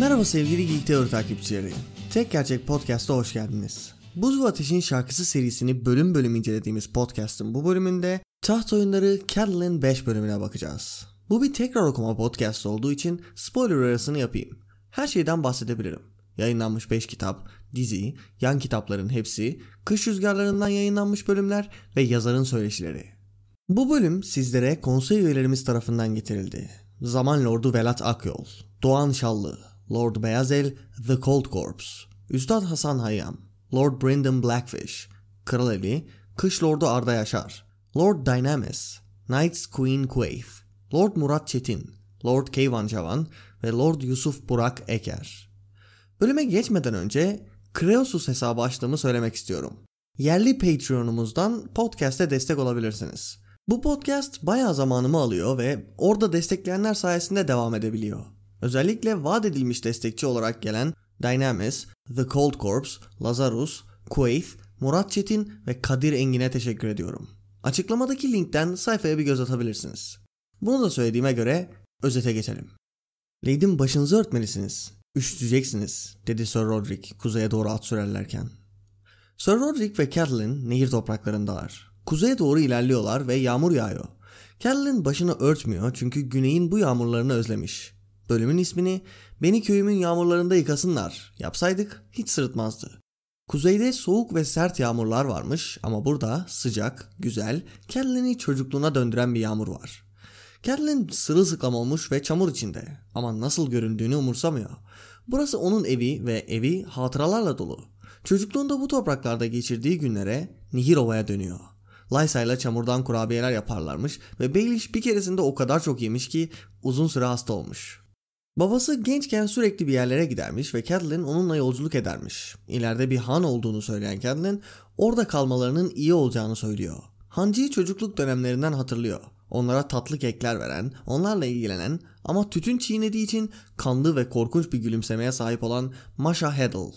Merhaba sevgili Geek Teori takipçileri. Tek Gerçek Podcast'a hoş geldiniz. Buz ve Ateş'in şarkısı serisini bölüm bölüm incelediğimiz podcast'ın bu bölümünde taht oyunları Catelyn 5 bölümüne bakacağız. Bu bir tekrar okuma podcast olduğu için spoiler arasını yapayım. Her şeyden bahsedebilirim. Yayınlanmış 5 kitap, dizi, yan kitapların hepsi, kış rüzgarlarından yayınlanmış bölümler ve yazarın söyleşileri. Bu bölüm sizlere konsey üyelerimiz tarafından getirildi. Zaman Lordu Velat Akyol, Doğan Şallı, Lord Beyazel, The Cold Corpse, Üstad Hasan Hayyam, Lord Brendan Blackfish, Kral Eli, Kış Lordu Arda Yaşar, Lord Dynamis, Knights Queen Quaith, Lord Murat Çetin, Lord Keyvan Cavan ve Lord Yusuf Burak Eker. Bölüme geçmeden önce Kreosus hesabı açtığımı söylemek istiyorum. Yerli Patreon'umuzdan podcast'e destek olabilirsiniz. Bu podcast bayağı zamanımı alıyor ve orada destekleyenler sayesinde devam edebiliyor. Özellikle vaat edilmiş destekçi olarak gelen Dynamis, The Cold Corpse, Lazarus, Quaith, Murat Çetin ve Kadir Engin'e teşekkür ediyorum. Açıklamadaki linkten sayfaya bir göz atabilirsiniz. Bunu da söylediğime göre özete geçelim. Lady'm başınızı örtmelisiniz. Üşüteceksiniz dedi Sir Roderick kuzeye doğru at sürerlerken. Sir Roderick ve Catelyn nehir topraklarındalar. Kuzeye doğru ilerliyorlar ve yağmur yağıyor. Catelyn başını örtmüyor çünkü güneyin bu yağmurlarını özlemiş. Bölümün ismini beni köyümün yağmurlarında yıkasınlar yapsaydık hiç sırıtmazdı. Kuzeyde soğuk ve sert yağmurlar varmış ama burada sıcak, güzel, Catelyn'i çocukluğuna döndüren bir yağmur var. Catelyn sırılsıklam olmuş ve çamur içinde ama nasıl göründüğünü umursamıyor. Burası onun evi ve evi hatıralarla dolu. Çocukluğunda bu topraklarda geçirdiği günlere Nihirova'ya dönüyor. Lysa ile çamurdan kurabiyeler yaparlarmış ve Baelish bir keresinde o kadar çok yemiş ki uzun süre hasta olmuş. Babası gençken sürekli bir yerlere gidermiş ve Catelyn onunla yolculuk edermiş. İleride bir han olduğunu söyleyen Catelyn orada kalmalarının iyi olacağını söylüyor. Hancı'yı çocukluk dönemlerinden hatırlıyor. Onlara tatlı kekler veren, onlarla ilgilenen ama tütün çiğnediği için kanlı ve korkunç bir gülümsemeye sahip olan Masha Heddle.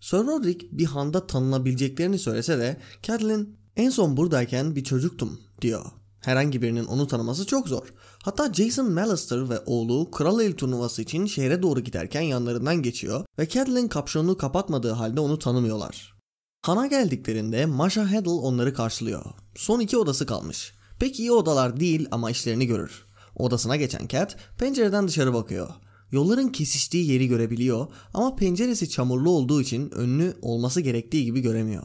Sir Roderick bir handa tanınabileceklerini söylese de Catelyn en son buradayken bir çocuktum diyor. Herhangi birinin onu tanıması çok zor. Hatta Jason Mallister ve oğlu Kral El turnuvası için şehre doğru giderken yanlarından geçiyor ve Catelyn kapşonunu kapatmadığı halde onu tanımıyorlar. Han'a geldiklerinde Masha Heddle onları karşılıyor. Son iki odası kalmış. Pek iyi odalar değil ama işlerini görür. Odasına geçen Cat pencereden dışarı bakıyor. Yolların kesiştiği yeri görebiliyor ama penceresi çamurlu olduğu için önünü olması gerektiği gibi göremiyor.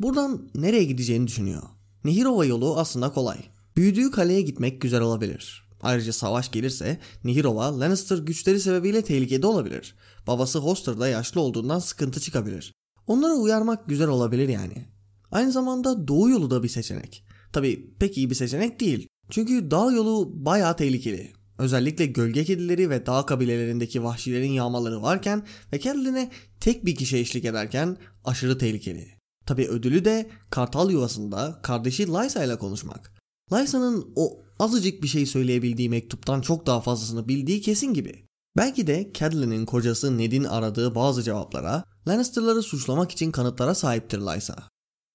Buradan nereye gideceğini düşünüyor. Nehirova yolu aslında kolay. Büyüdüğü kaleye gitmek güzel olabilir. Ayrıca savaş gelirse Nehirova Lannister güçleri sebebiyle tehlikede olabilir. Babası Hoster'da yaşlı olduğundan sıkıntı çıkabilir. Onları uyarmak güzel olabilir yani. Aynı zamanda doğu yolu da bir seçenek. Tabi pek iyi bir seçenek değil. Çünkü dağ yolu bayağı tehlikeli. Özellikle gölge kedileri ve dağ kabilelerindeki vahşilerin yağmaları varken ve kendine tek bir kişi eşlik ederken aşırı tehlikeli. Tabi ödülü de kartal yuvasında kardeşi Lysa ile konuşmak. Lysa'nın o azıcık bir şey söyleyebildiği mektuptan çok daha fazlasını bildiği kesin gibi. Belki de Catelyn'in kocası Ned'in aradığı bazı cevaplara, Lannister'ları suçlamak için kanıtlara sahiptir Lysa.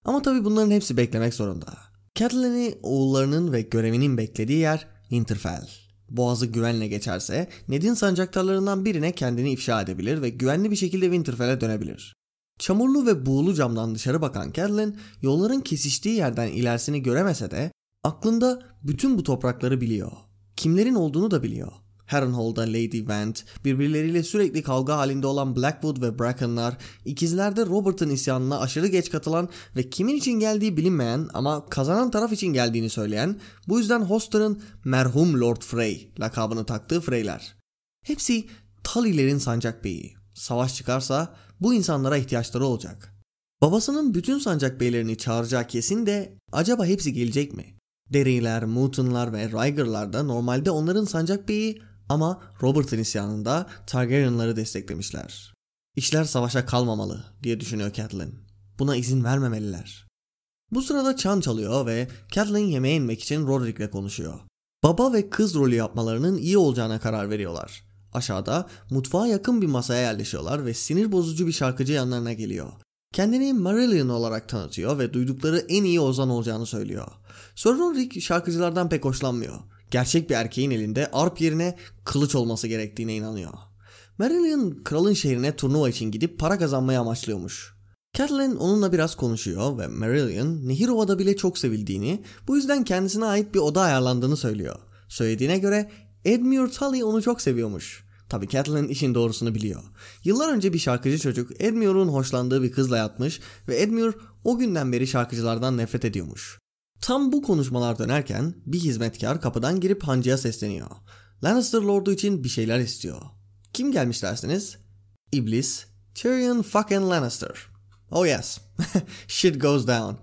Ama tabi bunların hepsi beklemek zorunda. Catelyn'i oğullarının ve görevinin beklediği yer Winterfell. Boğazı güvenle geçerse Ned'in sancaktarlarından birine kendini ifşa edebilir ve güvenli bir şekilde Winterfell'e dönebilir. Çamurlu ve buğulu camdan dışarı bakan Catelyn yolların kesiştiği yerden ilerisini göremese de aklında bütün bu toprakları biliyor. Kimlerin olduğunu da biliyor. Harrenhal'da Lady Vant, birbirleriyle sürekli kavga halinde olan Blackwood ve Bracken'lar, ikizlerde Robert'ın isyanına aşırı geç katılan ve kimin için geldiği bilinmeyen ama kazanan taraf için geldiğini söyleyen, bu yüzden Hoster'ın merhum Lord Frey lakabını taktığı Freyler. Hepsi Tully'lerin sancak beyi. Savaş çıkarsa bu insanlara ihtiyaçları olacak. Babasının bütün sancak beylerini çağıracağı kesin de acaba hepsi gelecek mi? Derry'ler, Mooton'lar ve Rhaegar'lar da normalde onların sancak beyi ama Robert'ın isyanında Targaryen'ları desteklemişler. İşler savaşa kalmamalı diye düşünüyor Catelyn. Buna izin vermemeliler. Bu sırada çan çalıyor ve Catelyn yemeğe inmek için Roderick'le konuşuyor. Baba ve kız rolü yapmalarının iyi olacağına karar veriyorlar. Aşağıda mutfağa yakın bir masaya yerleşiyorlar ve sinir bozucu bir şarkıcı yanlarına geliyor. Kendini Marillion olarak tanıtıyor ve duydukları en iyi ozan olacağını söylüyor. Sir Roderick şarkıcılardan pek hoşlanmıyor. Gerçek bir erkeğin elinde arp yerine kılıç olması gerektiğine inanıyor. Marillion kralın şehrine turnuva için gidip para kazanmayı amaçlıyormuş. Catelyn onunla biraz konuşuyor ve Marillion Nehirova'da bile çok sevildiğini, bu yüzden kendisine ait bir oda ayarlandığını söylüyor. Söylediğine göre Edmure Tully onu çok seviyormuş. Tabi Catelyn işin doğrusunu biliyor. Yıllar önce bir şarkıcı çocuk Edmure'un hoşlandığı bir kızla yatmış ve Edmure o günden beri şarkıcılardan nefret ediyormuş. Tam bu konuşmalar dönerken bir hizmetkar kapıdan girip hancıya sesleniyor. Lannister Lord'u için bir şeyler istiyor. Kim gelmiş dersiniz? İblis, Tyrion fucking Lannister. Oh yes, shit goes down.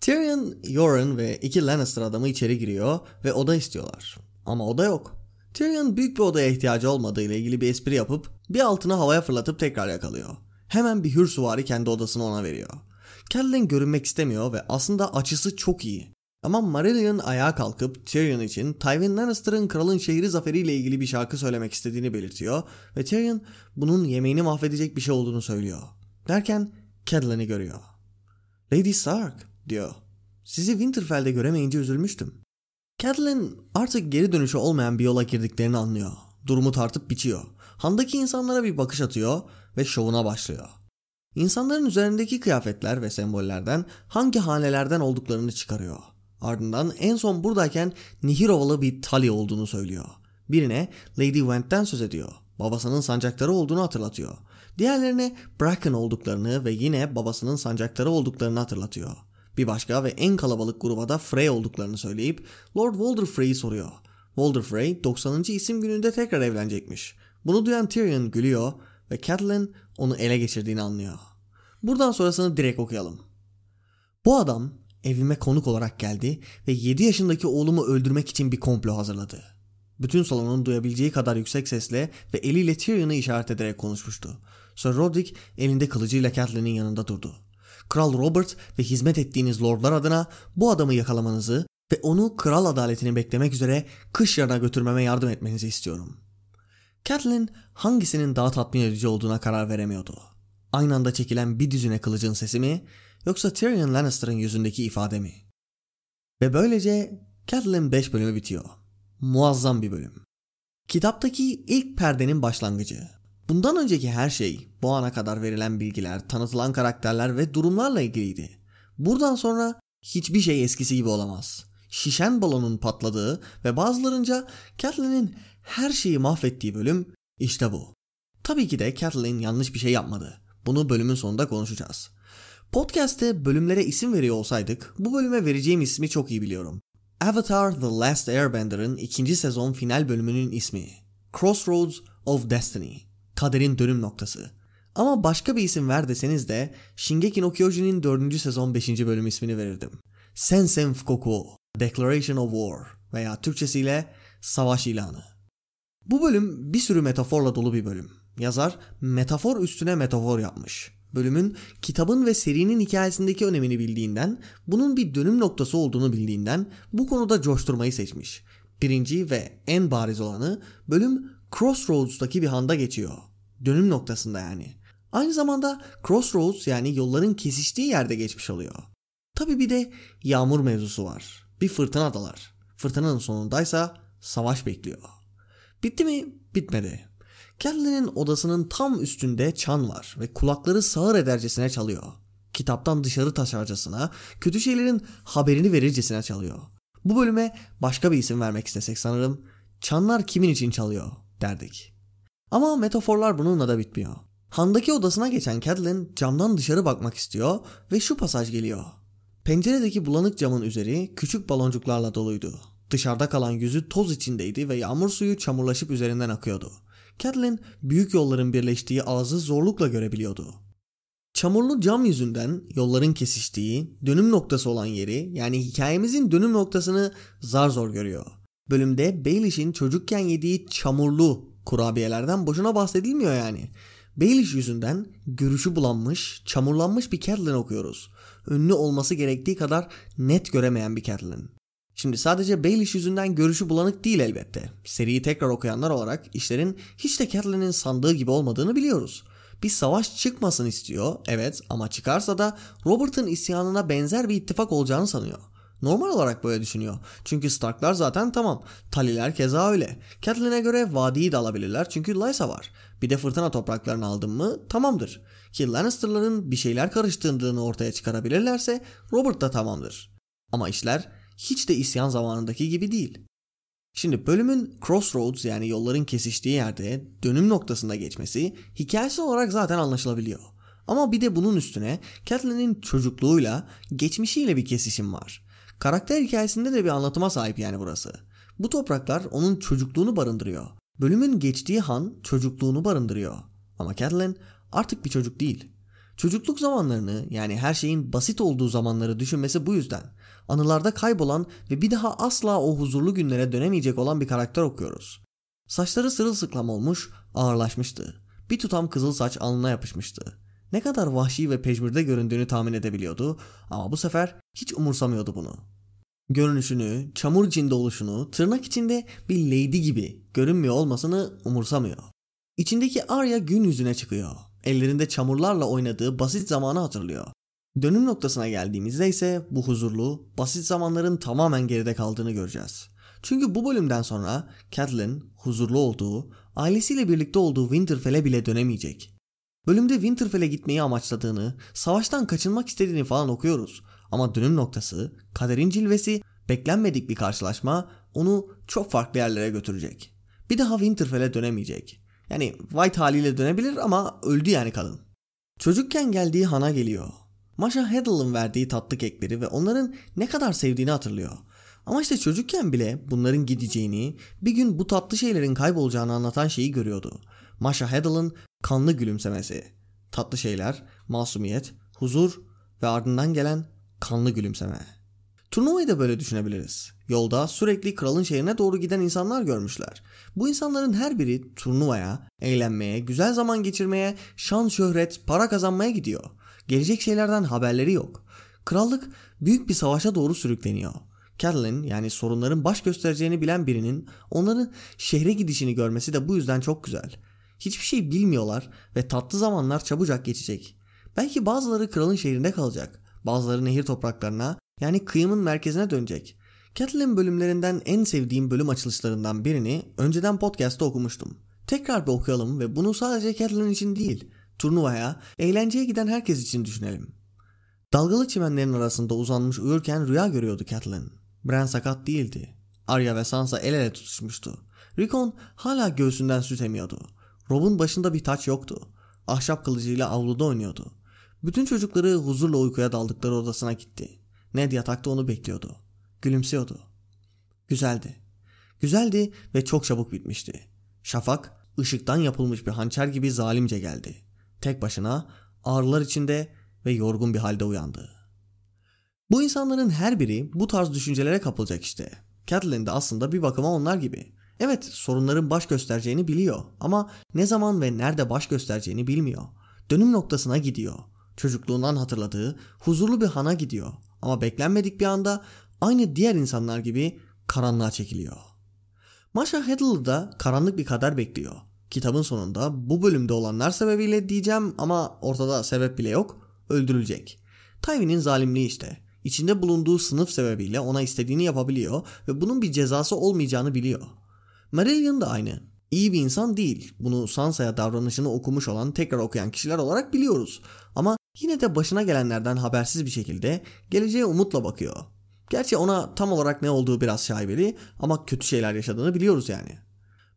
Tyrion, Yoren ve iki Lannister adamı içeri giriyor ve oda istiyorlar. Ama oda yok. Tyrion büyük bir odaya ihtiyacı olmadığı ile ilgili bir espri yapıp bir altını havaya fırlatıp tekrar yakalıyor. Hemen bir hür suvari kendi odasını ona veriyor. Catelyn görünmek istemiyor ve aslında açısı çok iyi. Ama Marillion ayağa kalkıp Tyrion için Tywin Lannister'ın kralın şehri zaferiyle ilgili bir şarkı söylemek istediğini belirtiyor ve Tyrion bunun yemeğini mahvedecek bir şey olduğunu söylüyor. Derken Catelyn'i görüyor. Lady Stark diyor. Sizi Winterfell'de göremeyince üzülmüştüm. Catelyn artık geri dönüşü olmayan bir yola girdiklerini anlıyor. Durumu tartıp biçiyor. Handaki insanlara bir bakış atıyor ve şovuna başlıyor. İnsanların üzerindeki kıyafetler ve sembollerden hangi hanelerden olduklarını çıkarıyor. Ardından en son buradayken Nihirovalı bir Tali olduğunu söylüyor. Birine Lady Went'ten söz ediyor. Babasının sancakları olduğunu hatırlatıyor. Diğerlerine Bracken olduklarını ve yine babasının sancakları olduklarını hatırlatıyor. Bir başka ve en kalabalık gruba da Frey olduklarını söyleyip Lord Walder Frey'i soruyor. Walder Frey 90. isim gününde tekrar evlenecekmiş. Bunu duyan Tyrion gülüyor ve Catelyn onu ele geçirdiğini anlıyor. Buradan sonrasını direkt okuyalım. Bu adam evime konuk olarak geldi ve 7 yaşındaki oğlumu öldürmek için bir komplo hazırladı. Bütün salonun duyabileceği kadar yüksek sesle ve eliyle Tyrion'u işaret ederek konuşmuştu. Sir Roderick elinde kılıcıyla Catelyn'in yanında durdu. Kral Robert ve hizmet ettiğiniz lordlar adına bu adamı yakalamanızı ve onu kral adaletini beklemek üzere kış yarına götürmeme yardım etmenizi istiyorum. Catelyn hangisinin daha tatmin edici olduğuna karar veremiyordu. Aynı anda çekilen bir düzine kılıcın sesi mi yoksa Tyrion Lannister'ın yüzündeki ifade mi? Ve böylece Catelyn 5 bölümü bitiyor. Muazzam bir bölüm. Kitaptaki ilk perdenin başlangıcı. Bundan önceki her şey, bu ana kadar verilen bilgiler, tanıtılan karakterler ve durumlarla ilgiliydi. Buradan sonra hiçbir şey eskisi gibi olamaz. Şişen balonun patladığı ve bazılarınca Catelyn'in her şeyi mahvettiği bölüm işte bu. Tabii ki de Catelyn yanlış bir şey yapmadı. Bunu bölümün sonunda konuşacağız. Podcast'te bölümlere isim veriyor olsaydık bu bölüme vereceğim ismi çok iyi biliyorum. Avatar The Last Airbender'ın ikinci sezon final bölümünün ismi. Crossroads of Destiny. Kaderin dönüm noktası. Ama başka bir isim ver deseniz de Shingeki no Kyojin'in 4. sezon 5. bölüm ismini verirdim. Sensen Fukoku, Declaration of War veya Türkçesiyle Savaş ilanı. Bu bölüm bir sürü metaforla dolu bir bölüm. Yazar metafor üstüne metafor yapmış. Bölümün kitabın ve serinin hikayesindeki önemini bildiğinden, bunun bir dönüm noktası olduğunu bildiğinden bu konuda coşturmayı seçmiş. Birinci ve en bariz olanı bölüm Crossroads'taki bir handa geçiyor. Dönüm noktasında yani. Aynı zamanda Crossroads yani yolların kesiştiği yerde geçmiş oluyor. Tabi bir de yağmur mevzusu var. Bir fırtına dalar. Fırtınanın sonundaysa savaş bekliyor. Bitti mi? Bitmedi. Catelyn'in odasının tam üstünde çan var ve kulakları sağır edercesine çalıyor. Kitaptan dışarı taşarcasına, kötü şeylerin haberini verircesine çalıyor. Bu bölüme başka bir isim vermek istesek sanırım çanlar kimin için çalıyor derdik. Ama metaforlar bununla da bitmiyor. Handaki odasına geçen Catelyn camdan dışarı bakmak istiyor ve şu pasaj geliyor. Penceredeki bulanık camın üzeri küçük baloncuklarla doluydu. Dışarıda kalan yüzü toz içindeydi ve yağmur suyu çamurlaşıp üzerinden akıyordu. Catelyn büyük yolların birleştiği ağzı zorlukla görebiliyordu. Çamurlu cam yüzünden yolların kesiştiği, dönüm noktası olan yeri yani hikayemizin dönüm noktasını zar zor görüyor. Bölümde Baelish'in çocukken yediği çamurlu kurabiyelerden boşuna bahsedilmiyor yani. Baelish yüzünden görüşü bulanmış, çamurlanmış bir Catelyn okuyoruz. Ünlü olması gerektiği kadar net göremeyen bir Catelyn. Şimdi sadece Baelish yüzünden görüşü bulanık değil elbette. Seriyi tekrar okuyanlar olarak işlerin hiç de Catelyn'in sandığı gibi olmadığını biliyoruz. Bir savaş çıkmasın istiyor evet ama çıkarsa da Robert'ın isyanına benzer bir ittifak olacağını sanıyor. Normal olarak böyle düşünüyor. Çünkü Starklar zaten tamam. Taliler keza öyle. Catelyn'e göre vadiyi de alabilirler çünkü Lysa var. Bir de fırtına topraklarını aldın mı tamamdır. Ki Lannister'ların bir şeyler karıştırdığını ortaya çıkarabilirlerse Robert da tamamdır. Ama işler hiç de isyan zamanındaki gibi değil. Şimdi bölümün crossroads yani yolların kesiştiği yerde dönüm noktasında geçmesi hikayesi olarak zaten anlaşılabiliyor. Ama bir de bunun üstüne Catelyn'in çocukluğuyla geçmişiyle bir kesişim var. Karakter hikayesinde de bir anlatıma sahip yani burası. Bu topraklar onun çocukluğunu barındırıyor. Bölümün geçtiği han çocukluğunu barındırıyor. Ama Catelyn artık bir çocuk değil. Çocukluk zamanlarını yani her şeyin basit olduğu zamanları düşünmesi bu yüzden. Anılarda kaybolan ve bir daha asla o huzurlu günlere dönemeyecek olan bir karakter okuyoruz. Saçları sırılsıklam olmuş, ağırlaşmıştı. Bir tutam kızıl saç alnına yapışmıştı. Ne kadar vahşi ve pejmürde göründüğünü tahmin edebiliyordu ama bu sefer hiç umursamıyordu bunu. Görünüşünü, çamur içinde oluşunu, tırnak içinde bir lady gibi görünmüyor olmasını umursamıyor. İçindeki Arya gün yüzüne çıkıyor. Ellerinde çamurlarla oynadığı basit zamanı hatırlıyor. Dönüm noktasına geldiğimizde ise bu huzurlu, basit zamanların tamamen geride kaldığını göreceğiz. Çünkü bu bölümden sonra Catelyn huzurlu olduğu, ailesiyle birlikte olduğu Winterfell'e bile dönemeyecek. Bölümde Winterfell'e gitmeyi amaçladığını, savaştan kaçınmak istediğini falan okuyoruz. Ama dönüm noktası, kaderin cilvesi, beklenmedik bir karşılaşma onu çok farklı yerlere götürecek. Bir daha Winterfell'e dönemeyecek. Yani White haliyle dönebilir ama öldü yani kadın. Çocukken geldiği Han'a geliyor. Masha Heddle'ın verdiği tatlı kekleri ve onların ne kadar sevdiğini hatırlıyor. Ama işte çocukken bile bunların gideceğini, bir gün bu tatlı şeylerin kaybolacağını anlatan şeyi görüyordu. Masha Heddle'ın kanlı gülümsemesi. Tatlı şeyler, masumiyet, huzur ve ardından gelen kanlı gülümseme. Turnuvayı da böyle düşünebiliriz. Yolda sürekli kralın şehrine doğru giden insanlar görmüşler. Bu insanların her biri turnuvaya, eğlenmeye, güzel zaman geçirmeye, şan, şöhret, para kazanmaya gidiyor. Gelecek şeylerden haberleri yok. Krallık büyük bir savaşa doğru sürükleniyor. Catelyn yani sorunların baş göstereceğini bilen birinin onların şehre gidişini görmesi de bu yüzden çok güzel. Hiçbir şey bilmiyorlar ve tatlı zamanlar çabucak geçecek. Belki bazıları kralın şehrinde kalacak. Bazıları nehir topraklarına yani kıyımın merkezine dönecek. Catelyn bölümlerinden en sevdiğim bölüm açılışlarından birini önceden podcast'ta okumuştum. Tekrar bir okuyalım ve bunu sadece Catelyn için değil, turnuvaya, eğlenceye giden herkes için düşünelim. Dalgalı çimenlerin arasında uzanmış uyurken rüya görüyordu Catelyn. Bran sakat değildi. Arya ve Sansa el ele tutuşmuştu. Rickon hala göğsünden süt emiyordu. Rob'un başında bir taç yoktu. Ahşap kılıcıyla avluda oynuyordu. Bütün çocukları huzurla uykuya daldıkları odasına gitti. Ned yatakta onu bekliyordu. Gülümsüyordu. Güzeldi. Güzeldi ve çok çabuk bitmişti. Şafak ışıktan yapılmış bir hançer gibi zalimce geldi. Tek başına ağrılar içinde ve yorgun bir halde uyandı. Bu insanların her biri bu tarz düşüncelere kapılacak işte. Catelyn de aslında bir bakıma onlar gibi. Evet sorunların baş göstereceğini biliyor ama ne zaman ve nerede baş göstereceğini bilmiyor. Dönüm noktasına gidiyor. Çocukluğundan hatırladığı huzurlu bir hana gidiyor. Ama beklenmedik bir anda aynı diğer insanlar gibi karanlığa çekiliyor. Masha Heddle da karanlık bir kader bekliyor. Kitabın sonunda bu bölümde olanlar sebebiyle diyeceğim ama ortada sebep bile yok. Öldürülecek. Tywin'in zalimliği işte. İçinde bulunduğu sınıf sebebiyle ona istediğini yapabiliyor ve bunun bir cezası olmayacağını biliyor. Marillion da aynı. İyi bir insan değil. Bunu Sansa'ya davranışını okumuş olan tekrar okuyan kişiler olarak biliyoruz. Ama yine de başına gelenlerden habersiz bir şekilde geleceğe umutla bakıyor. Gerçi ona tam olarak ne olduğu biraz şaibeli ama kötü şeyler yaşadığını biliyoruz yani.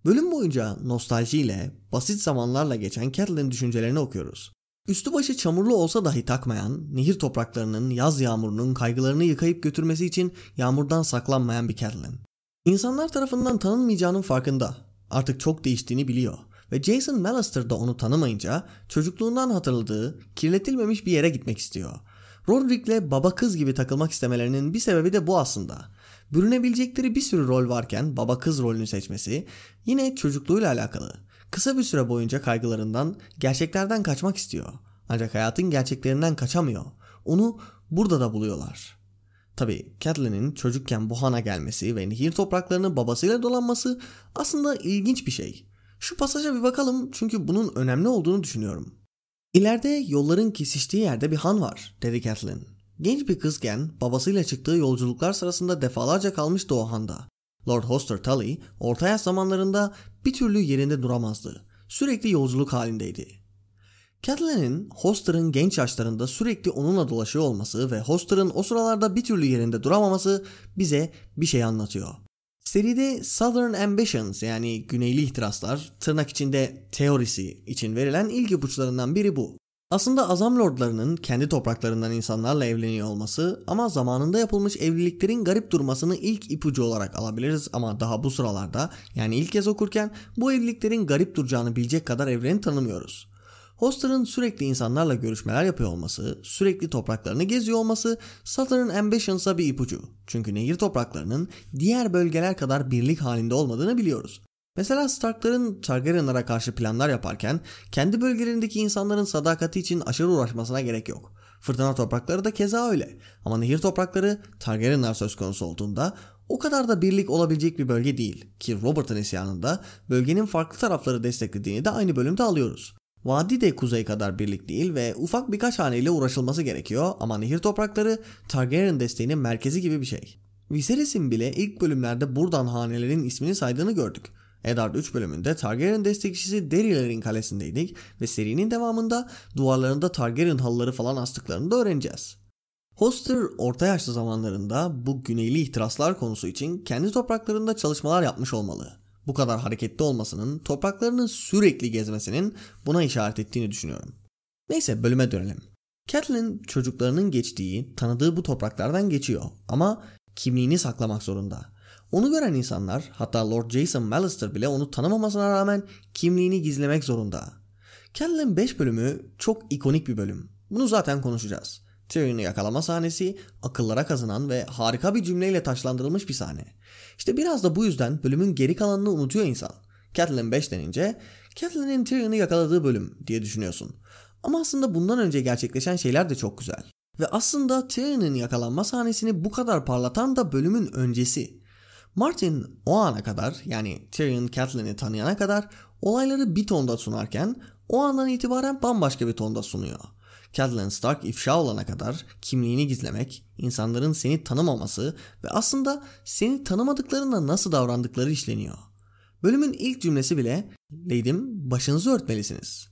Bölüm boyunca nostaljiyle, basit zamanlarla geçen Catelyn düşüncelerini okuyoruz. Üstü başı çamurlu olsa dahi takmayan, nehir topraklarının yaz yağmurunun kaygılarını yıkayıp götürmesi için yağmurdan saklanmayan bir Catelyn. İnsanlar tarafından tanınmayacağının farkında. Artık çok değiştiğini biliyor ve Jason Mallister da onu tanımayınca çocukluğundan hatırladığı kirletilmemiş bir yere gitmek istiyor. Roderick'le baba kız gibi takılmak istemelerinin bir sebebi de bu aslında. Bürünebilecekleri bir sürü rol varken baba kız rolünü seçmesi yine çocukluğuyla alakalı. Kısa bir süre boyunca kaygılarından, gerçeklerden kaçmak istiyor. Ancak hayatın gerçeklerinden kaçamıyor. Onu burada da buluyorlar. Tabi Catelyn'in çocukken bu hana gelmesi ve nehir topraklarını babasıyla dolanması aslında ilginç bir şey. Şu pasaja bir bakalım çünkü bunun önemli olduğunu düşünüyorum. İleride yolların kesiştiği yerde bir han var dedi Catelyn. Genç bir kızken babasıyla çıktığı yolculuklar sırasında defalarca kalmıştı o handa. Lord Hoster Tully orta yaş zamanlarında bir türlü yerinde duramazdı. Sürekli yolculuk halindeydi. Catelyn'in Hoster'ın genç yaşlarında sürekli onunla dolaşıyor olması ve Hoster'ın o sıralarda bir türlü yerinde duramaması bize bir şey anlatıyor. Seride Southern Ambitions yani güneyli ihtiraslar tırnak içinde teorisi için verilen ilk ipuçlarından biri bu. Aslında azam lordlarının kendi topraklarından insanlarla evleniyor olması ama zamanında yapılmış evliliklerin garip durmasını ilk ipucu olarak alabiliriz ama daha bu sıralarda yani ilk kez okurken bu evliliklerin garip duracağını bilecek kadar evreni tanımıyoruz. Hoster'ın sürekli insanlarla görüşmeler yapıyor olması, sürekli topraklarını geziyor olması Southern Ambitions'a bir ipucu. Çünkü nehir topraklarının diğer bölgeler kadar birlik halinde olmadığını biliyoruz. Mesela Starkların Targaryenlara karşı planlar yaparken kendi bölgelerindeki insanların sadakati için aşırı uğraşmasına gerek yok. Fırtına toprakları da keza öyle. Ama nehir toprakları Targaryenlar söz konusu olduğunda o kadar da birlik olabilecek bir bölge değil. Ki Robert'ın isyanında bölgenin farklı tarafları desteklediğini de aynı bölümde alıyoruz. Vadi de kuzey kadar birlik değil ve ufak birkaç haneyle uğraşılması gerekiyor ama nehir toprakları Targaryen desteğinin merkezi gibi bir şey. Viserys'in bile ilk bölümlerde buradan hanelerin ismini saydığını gördük. Eddard 3 bölümünde Targaryen destekçisi Derilerin kalesindeydik ve serinin devamında duvarlarında Targaryen halıları falan astıklarını da öğreneceğiz. Hoster orta yaşlı zamanlarında bu güneyli ihtiraslar konusu için kendi topraklarında çalışmalar yapmış olmalı. Bu kadar hareketli olmasının topraklarını sürekli gezmesinin buna işaret ettiğini düşünüyorum. Neyse bölüme dönelim. Catelyn çocuklarının geçtiği, tanıdığı bu topraklardan geçiyor ama kimliğini saklamak zorunda. Onu gören insanlar hatta Lord Jason Mallister bile onu tanımamasına rağmen kimliğini gizlemek zorunda. Catelyn 5 bölümü çok ikonik bir bölüm. Bunu zaten konuşacağız. Tyrion'u yakalama sahnesi akıllara kazınan ve harika bir cümleyle taşlandırılmış bir sahne. İşte biraz da bu yüzden bölümün geri kalanını unutuyor insan. Catelyn 5 denince Catelyn'in Tyrion'u yakaladığı bölüm diye düşünüyorsun. Ama aslında bundan önce gerçekleşen şeyler de çok güzel. Ve aslında Tyrion'un yakalanma sahnesini bu kadar parlatan da bölümün öncesi. Martin o ana kadar yani Tyrion Catelyn'i tanıyana kadar olayları bir tonda sunarken o andan itibaren bambaşka bir tonda sunuyor. Catelyn Stark ifşa olana kadar kimliğini gizlemek, insanların seni tanımaması ve aslında seni tanımadıklarında nasıl davrandıkları işleniyor. Bölümün ilk cümlesi bile Lady'm başınızı örtmelisiniz.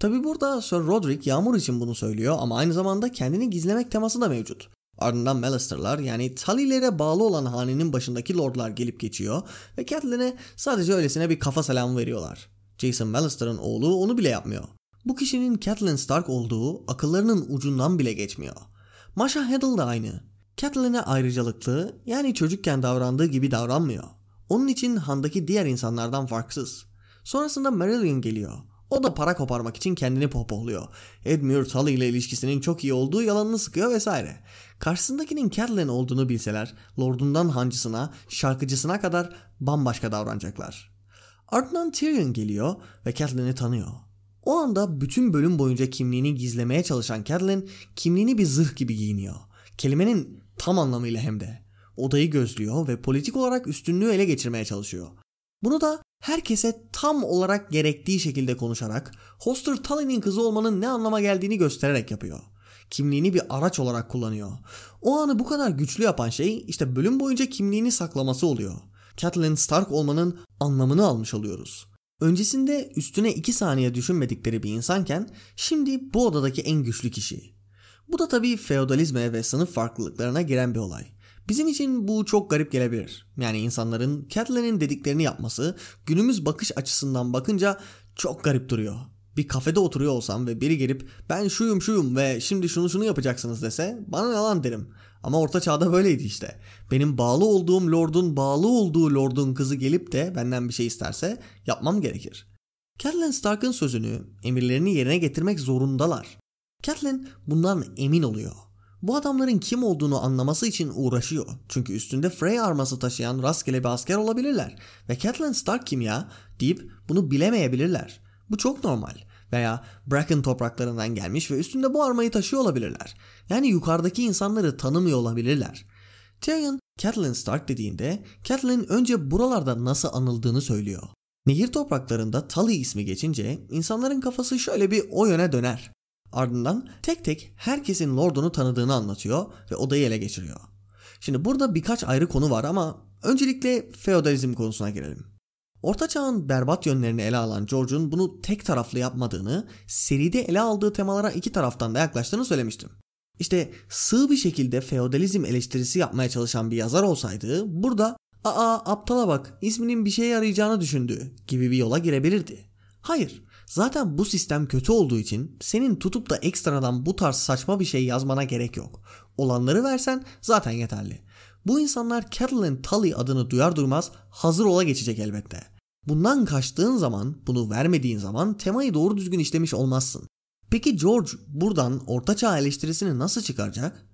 Tabi burada Sir Roderick Yağmur için bunu söylüyor ama aynı zamanda kendini gizlemek teması da mevcut. Ardından Mallister'lar yani Tully'lere bağlı olan hanenin başındaki lordlar gelip geçiyor ve Catelyn'e sadece öylesine bir kafa selamı veriyorlar. Jason Mallister'ın oğlu onu bile yapmıyor. Bu kişinin Catelyn Stark olduğu akıllarının ucundan bile geçmiyor. Masha Heddle da aynı. Catelyn'e ayrıcalıklı yani çocukken davrandığı gibi davranmıyor. Onun için handaki diğer insanlardan farksız. Sonrasında Marillion geliyor. O da para koparmak için kendini pohpohluyor. Edmure Tully ile ilişkisinin çok iyi olduğu yalanını sıkıyor vesaire. Karşısındakinin Catelyn olduğunu bilseler lordundan hancısına, şarkıcısına kadar bambaşka davranacaklar. Ardından Tyrion geliyor ve Catelyn'i tanıyor. O anda bütün bölüm boyunca kimliğini gizlemeye çalışan Catelyn kimliğini bir zırh gibi giyiniyor. Kelimenin tam anlamıyla hem de. Odayı gözlüyor ve politik olarak üstünlüğü ele geçirmeye çalışıyor. Bunu da herkese tam olarak gerektiği şekilde konuşarak Hoster Tully'nin kızı olmanın ne anlama geldiğini göstererek yapıyor. Kimliğini bir araç olarak kullanıyor. O anı bu kadar güçlü yapan şey işte bölüm boyunca kimliğini saklaması oluyor. Catelyn Stark olmanın anlamını almış oluyoruz. Öncesinde üstüne 2 saniye düşünmedikleri bir insanken şimdi bu odadaki en güçlü kişi. Bu da tabii feodalizme ve sınıf farklılıklarına giren bir olay. Bizim için bu çok garip gelebilir. Yani insanların Catelyn'in dediklerini yapması günümüz bakış açısından bakınca çok garip duruyor. Bir kafede oturuyor olsam ve biri gelip ben şuyum şuyum ve şimdi şunu şunu yapacaksınız dese bana ne lan derim. Ama orta çağda böyleydi işte. Benim bağlı olduğum lordun bağlı olduğu lordun kızı gelip de benden bir şey isterse yapmam gerekir. Catelyn Stark'ın sözünü, emirlerini yerine getirmek zorundalar. Catelyn bundan emin oluyor. Bu adamların kim olduğunu anlaması için uğraşıyor. Çünkü üstünde Frey arması taşıyan rastgele bir asker olabilirler. Ve Catelyn Stark kim ya deyip bunu bilemeyebilirler. Bu çok normal. Veya Bracken topraklarından gelmiş ve üstünde bu armayı taşıyor olabilirler. Yani yukarıdaki insanları tanımıyor olabilirler. Tyrion Catelyn Stark dediğinde Catelyn önce buralarda nasıl anıldığını söylüyor. Nehir topraklarında Tully ismi geçince insanların kafası şöyle bir o yöne döner. Ardından tek tek herkesin Lord'unu tanıdığını anlatıyor ve odayı ele geçiriyor. Şimdi burada birkaç ayrı konu var ama öncelikle feodalizm konusuna girelim. Orta Çağ'ın berbat yönlerini ele alan George'un bunu tek taraflı yapmadığını, seride ele aldığı temalara iki taraftan da yaklaştığını söylemiştim. İşte sığ bir şekilde feodalizm eleştirisi yapmaya çalışan bir yazar olsaydı burada ''Aa aptala bak isminin bir şeye yarayacağını düşündü'' gibi bir yola girebilirdi. Hayır, zaten bu sistem kötü olduğu için senin tutup da ekstradan bu tarz saçma bir şey yazmana gerek yok. Olanları versen zaten yeterli. Bu insanlar Catelyn Tully adını duyar duymaz hazır ola geçecek elbette. Bundan kaçtığın zaman, bunu vermediğin zaman temayı doğru düzgün işlemiş olmazsın. Peki George buradan ortaçağ eleştirisini nasıl çıkaracak?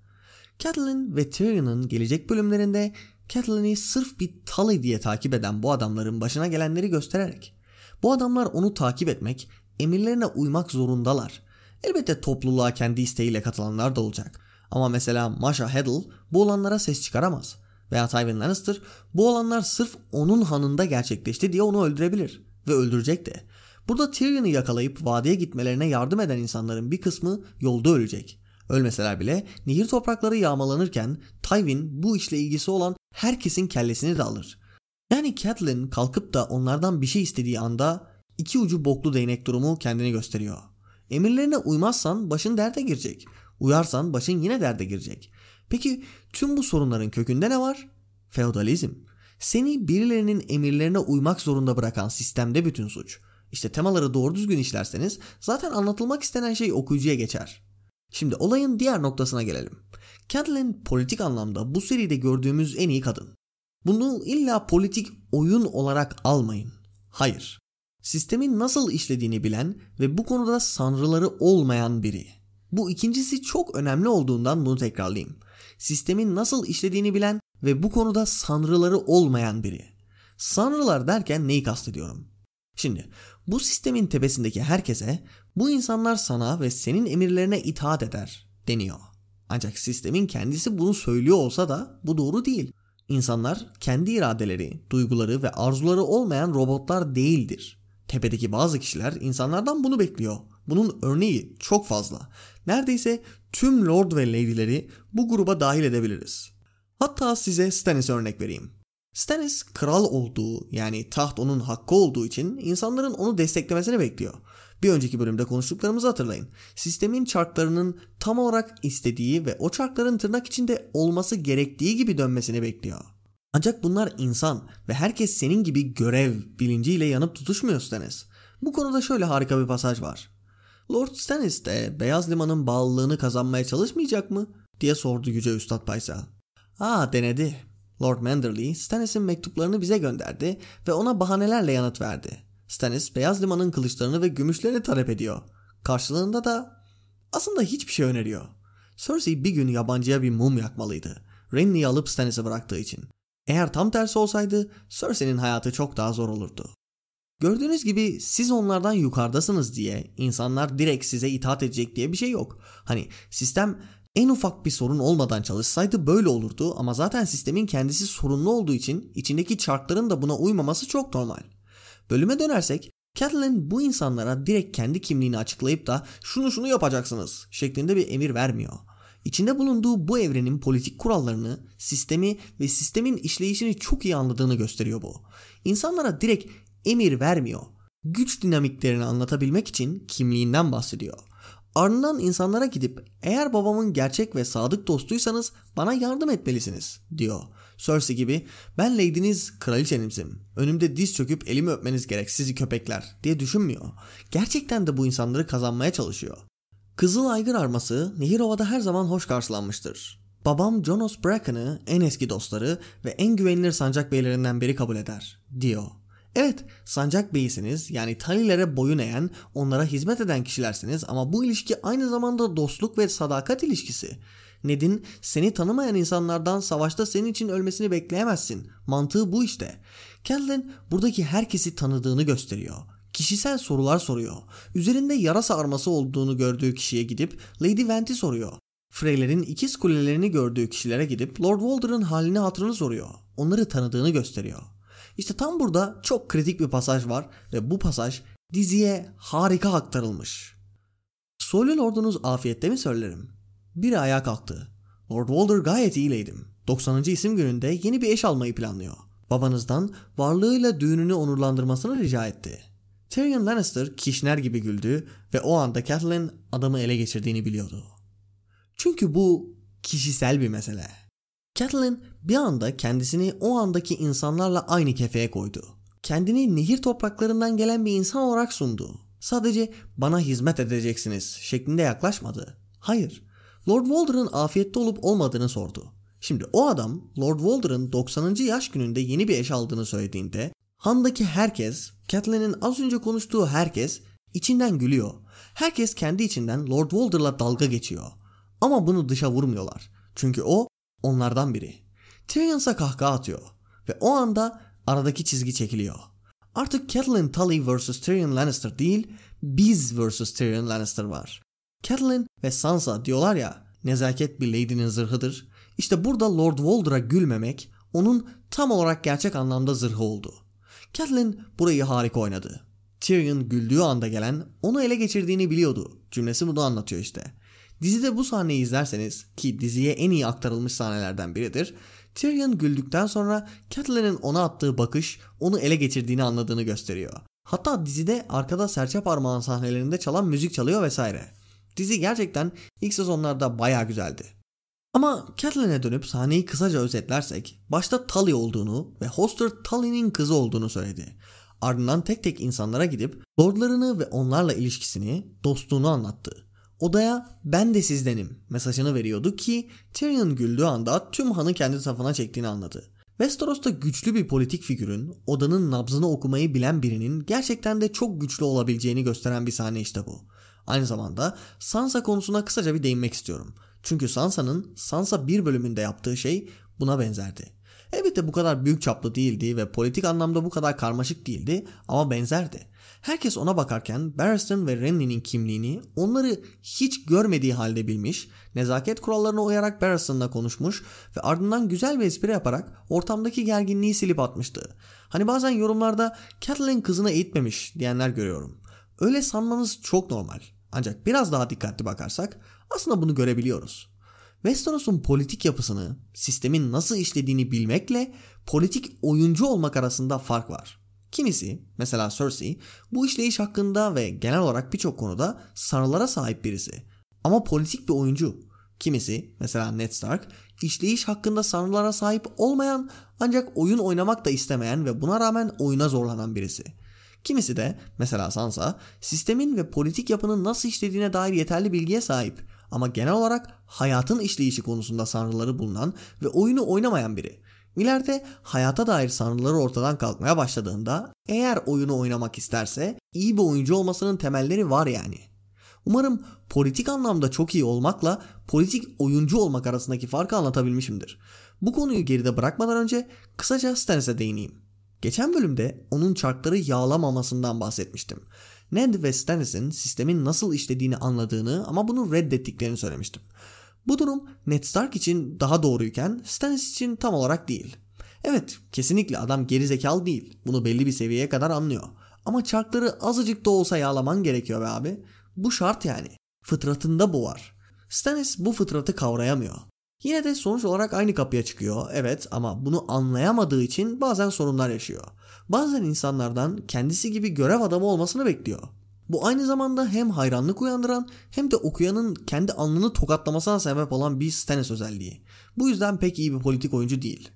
Catelyn ve Tyrion'un gelecek bölümlerinde Catelyn'i sırf bir Tully diye takip eden bu adamların başına gelenleri göstererek. Bu adamlar onu takip etmek, emirlerine uymak zorundalar. Elbette topluluğa kendi isteğiyle katılanlar da olacak. Ama mesela Masha Heddle bu olanlara ses çıkaramaz. Veya Tywin Lannister bu olanlar sırf onun hanında gerçekleşti diye onu öldürebilir. Ve öldürecek de. Burada Tyrion'u yakalayıp vadiye gitmelerine yardım eden insanların bir kısmı yolda ölecek. Ölmeseler bile nehir toprakları yağmalanırken Tywin bu işle ilgisi olan herkesin kellesini de alır. Yani Catelyn kalkıp da onlardan bir şey istediği anda iki ucu boklu değnek durumu kendini gösteriyor. Emirlerine uymazsan başın derde girecek. Uyarsan başın yine derde girecek. Peki tüm bu sorunların kökünde ne var? Feodalizm. Seni birilerinin emirlerine uymak zorunda bırakan sistemde bütün suç. İşte temaları doğru düzgün işlerseniz zaten anlatılmak istenen şey okuyucuya geçer. Şimdi olayın diğer noktasına gelelim. Catelyn politik anlamda bu seride gördüğümüz en iyi kadın. Bunu illa politik oyun olarak almayın. Hayır. Sistemin nasıl işlediğini bilen ve bu konuda sanrıları olmayan biri. Bu ikincisi çok önemli olduğundan bunu tekrarlayayım. Sistemin nasıl işlediğini bilen ve bu konuda sanrıları olmayan biri. Sanrılar derken neyi kastediyorum? Şimdi bu sistemin tepesindeki herkese bu insanlar sana ve senin emirlerine itaat eder deniyor. Ancak sistemin kendisi bunu söylüyor olsa da bu doğru değil. İnsanlar kendi iradeleri, duyguları ve arzuları olmayan robotlar değildir. Tepedeki bazı kişiler insanlardan bunu bekliyor. Bunun örneği çok fazla. Neredeyse tüm lord ve lady'leri bu gruba dahil edebiliriz. Hatta size Stannis örnek vereyim. Stannis kral olduğu yani taht onun hakkı olduğu için insanların onu desteklemesini bekliyor. Bir önceki bölümde konuştuklarımızı hatırlayın. Sistemin çarklarının tam olarak istediği ve o çarkların tırnak içinde olması gerektiği gibi dönmesini bekliyor. Ancak bunlar insan ve herkes senin gibi görev bilinciyle yanıp tutuşmuyor Stannis. Bu konuda şöyle harika bir pasaj var. Lord Stannis de Beyaz Liman'ın bağlılığını kazanmaya çalışmayacak mı? diye sordu Yüce Üstad Paysal. Aa denedi. Lord Manderley Stannis'in mektuplarını bize gönderdi ve ona bahanelerle yanıt verdi. Stannis Beyaz Liman'ın kılıçlarını ve gümüşlerini talep ediyor. Karşılığında da aslında hiçbir şey öneriyor. Cersei bir gün yabancıya bir mum yakmalıydı. Renly'i alıp Stannis'e bıraktığı için. Eğer tam tersi olsaydı Cersei'nin hayatı çok daha zor olurdu. Gördüğünüz gibi siz onlardan yukarıdasınız diye insanlar direkt size itaat edecek diye bir şey yok. Hani sistem en ufak bir sorun olmadan çalışsaydı böyle olurdu ama zaten sistemin kendisi sorunlu olduğu için içindeki çarkların da buna uymaması çok normal. Bölüme dönersek Catelyn bu insanlara direkt kendi kimliğini açıklayıp da şunu şunu yapacaksınız şeklinde bir emir vermiyor. İçinde bulunduğu bu evrenin politik kurallarını, sistemi ve sistemin işleyişini çok iyi anladığını gösteriyor bu. İnsanlara direkt emir vermiyor. Güç dinamiklerini anlatabilmek için kimliğinden bahsediyor. Ardından insanlara gidip eğer babamın gerçek ve sadık dostuysanız bana yardım etmelisiniz diyor. Cersei gibi ben lady'niz kraliçenizim. Önümde diz çöküp elimi öpmeniz gerek sizi köpekler diye düşünmüyor. Gerçekten de bu insanları kazanmaya çalışıyor. Kızıl Aygır arması Nehirova'da her zaman hoş karşılanmıştır. Babam Jonas Bracken'ı en eski dostları ve en güvenilir sancak beylerinden biri kabul eder, diyor. Evet, sancak beyisiniz yani Talilere boyun eğen, onlara hizmet eden kişilersiniz ama bu ilişki aynı zamanda dostluk ve sadakat ilişkisi. Ned'in seni tanımayan insanlardan savaşta senin için ölmesini bekleyemezsin. Mantığı bu işte. Catelyn buradaki herkesi tanıdığını gösteriyor. Kişisel sorular soruyor. Üzerinde yarasa arması olduğunu gördüğü kişiye gidip Lady Vent'i soruyor. Freyler'in ikiz kulelerini gördüğü kişilere gidip Lord Walder'ın halini hatırını soruyor. Onları tanıdığını gösteriyor. İşte tam burada çok kritik bir pasaj var ve bu pasaj diziye harika aktarılmış. Soylu Lord'unuz afiyette mi söylerim? Biri ayağa kalktı. Lord Walder gayet iyileydim. 90. isim gününde yeni bir eş almayı planlıyor. Babanızdan varlığıyla düğününü onurlandırmasını rica etti. Tyrion Lannister kişner gibi güldü ve o anda Catelyn adamı ele geçirdiğini biliyordu. Çünkü bu kişisel bir mesele. Catelyn bir anda kendisini o andaki insanlarla aynı kefeye koydu. Kendini nehir topraklarından gelen bir insan olarak sundu. Sadece bana hizmet edeceksiniz şeklinde yaklaşmadı. Hayır, Lord Walder'ın afiyette olup olmadığını sordu. Şimdi o adam Lord Walder'ın 90. yaş gününde yeni bir eş aldığını söylediğinde handaki herkes, Catelyn'in az önce konuştuğu herkes içinden gülüyor. Herkes kendi içinden Lord Walder'la dalga geçiyor. Ama bunu dışa vurmuyorlar. Çünkü o onlardan biri. Tyrion ise kahkaha atıyor. Ve o anda aradaki çizgi çekiliyor. Artık Catelyn Tully vs. Tyrion Lannister değil, biz vs. Tyrion Lannister var. Catelyn ve Sansa diyorlar ya nezaket bir lady'nin zırhıdır. İşte burada Lord Walder'a gülmemek onun tam olarak gerçek anlamda zırhı oldu. Catelyn burayı harika oynadı. Tyrion güldüğü anda gelen onu ele geçirdiğini biliyordu. Cümlesi bunu anlatıyor işte. Dizide bu sahneyi izlerseniz ki diziye en iyi aktarılmış sahnelerden biridir. Tyrion güldükten sonra Catelyn'in ona attığı bakış onu ele geçirdiğini anladığını gösteriyor. Hatta dizide arkada serçe parmağın sahnelerinde çalan müzik çalıyor vesaire. Dizi gerçekten ilk sezonlarda baya güzeldi. Ama Catelyn'e dönüp sahneyi kısaca özetlersek başta Tully olduğunu ve Hoster Tully'nin kızı olduğunu söyledi. Ardından tek tek insanlara gidip lordlarını ve onlarla ilişkisini, dostluğunu anlattı. Odaya ben de sizdenim mesajını veriyordu ki Tyrion güldüğü anda tüm hanı kendi tarafına çektiğini anladı. Westeros'ta güçlü bir politik figürün, odanın nabzını okumayı bilen birinin gerçekten de çok güçlü olabileceğini gösteren bir sahne işte bu. Aynı zamanda Sansa konusuna kısaca bir değinmek istiyorum. Çünkü Sansa'nın Sansa 1 bölümünde yaptığı şey buna benzerdi. Elbette bu kadar büyük çaplı değildi ve politik anlamda bu kadar karmaşık değildi ama benzerdi. Herkes ona bakarken Barristan ve Renly'nin kimliğini onları hiç görmediği halde bilmiş, nezaket kurallarına uyarak Barristan'la konuşmuş ve ardından güzel bir espri yaparak ortamdaki gerginliği silip atmıştı. Hani bazen yorumlarda Catelyn kızını eğitmemiş diyenler görüyorum. Öyle sanmanız çok normal. Ancak biraz daha dikkatli bakarsak aslında bunu görebiliyoruz. Westeros'un politik yapısını, sistemin nasıl işlediğini bilmekle politik oyuncu olmak arasında fark var. Kimisi, mesela Cersei, bu işleyiş hakkında ve genel olarak birçok konuda sanrılara sahip birisi. Ama politik bir oyuncu. Kimisi, mesela Ned Stark, işleyiş hakkında sanrılara sahip olmayan ancak oyun oynamak da istemeyen ve buna rağmen oyuna zorlanan birisi. Kimisi de, mesela Sansa, sistemin ve politik yapının nasıl işlediğine dair yeterli bilgiye sahip ama genel olarak hayatın işleyişi konusunda sanrıları bulunan ve oyunu oynamayan biri. İleride hayata dair sanrıları ortadan kalkmaya başladığında eğer oyunu oynamak isterse iyi bir oyuncu olmasının temelleri var yani. Umarım politik anlamda çok iyi olmakla politik oyuncu olmak arasındaki farkı anlatabilmişimdir. Bu konuyu geride bırakmadan önce kısaca Stannis'e değineyim. Geçen bölümde onun çarkları yağlamamasından bahsetmiştim. Ned ve Stannis'in sistemin nasıl işlediğini anladığını ama bunu reddettiklerini söylemiştim. Bu durum Ned Stark için daha doğruyken Stannis için tam olarak değil. Evet kesinlikle adam geri zekalı değil. Bunu belli bir seviyeye kadar anlıyor. Ama çarkları azıcık da olsa yağlaman gerekiyor be abi. Bu şart yani. Fıtratında bu var. Stannis bu fıtratı kavrayamıyor. Yine de sonuç olarak aynı kapıya çıkıyor evet ama bunu anlayamadığı için bazen sorunlar yaşıyor. Bazen insanlardan kendisi gibi görev adamı olmasını bekliyor. Bu aynı zamanda hem hayranlık uyandıran hem de okuyanın kendi alnını tokatlamasına sebep olan bir Stannis özelliği. Bu yüzden pek iyi bir politik oyuncu değil.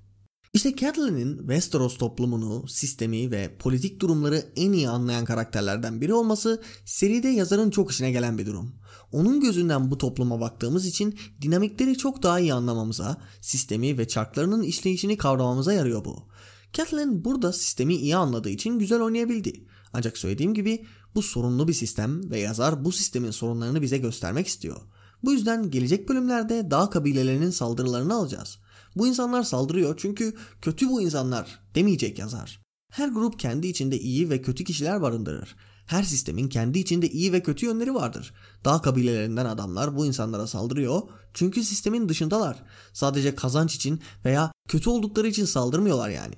İşte Catelyn'in Westeros toplumunu, sistemi ve politik durumları en iyi anlayan karakterlerden biri olması seride yazarın çok işine gelen bir durum. Onun gözünden bu topluma baktığımız için dinamikleri çok daha iyi anlamamıza, sistemi ve çarklarının işleyişini kavramamıza yarıyor bu. Catelyn burada sistemi iyi anladığı için güzel oynayabildi. Ancak söylediğim gibi bu sorunlu bir sistem ve yazar bu sistemin sorunlarını bize göstermek istiyor. Bu yüzden gelecek bölümlerde dağ kabilelerinin saldırılarını alacağız. Bu insanlar saldırıyor çünkü kötü bu insanlar demeyecek yazar. Her grup kendi içinde iyi ve kötü kişiler barındırır. Her sistemin kendi içinde iyi ve kötü yönleri vardır. Dağ kabilelerinden adamlar bu insanlara saldırıyor çünkü sistemin dışındalar. Sadece kazanç için veya kötü oldukları için saldırmıyorlar yani.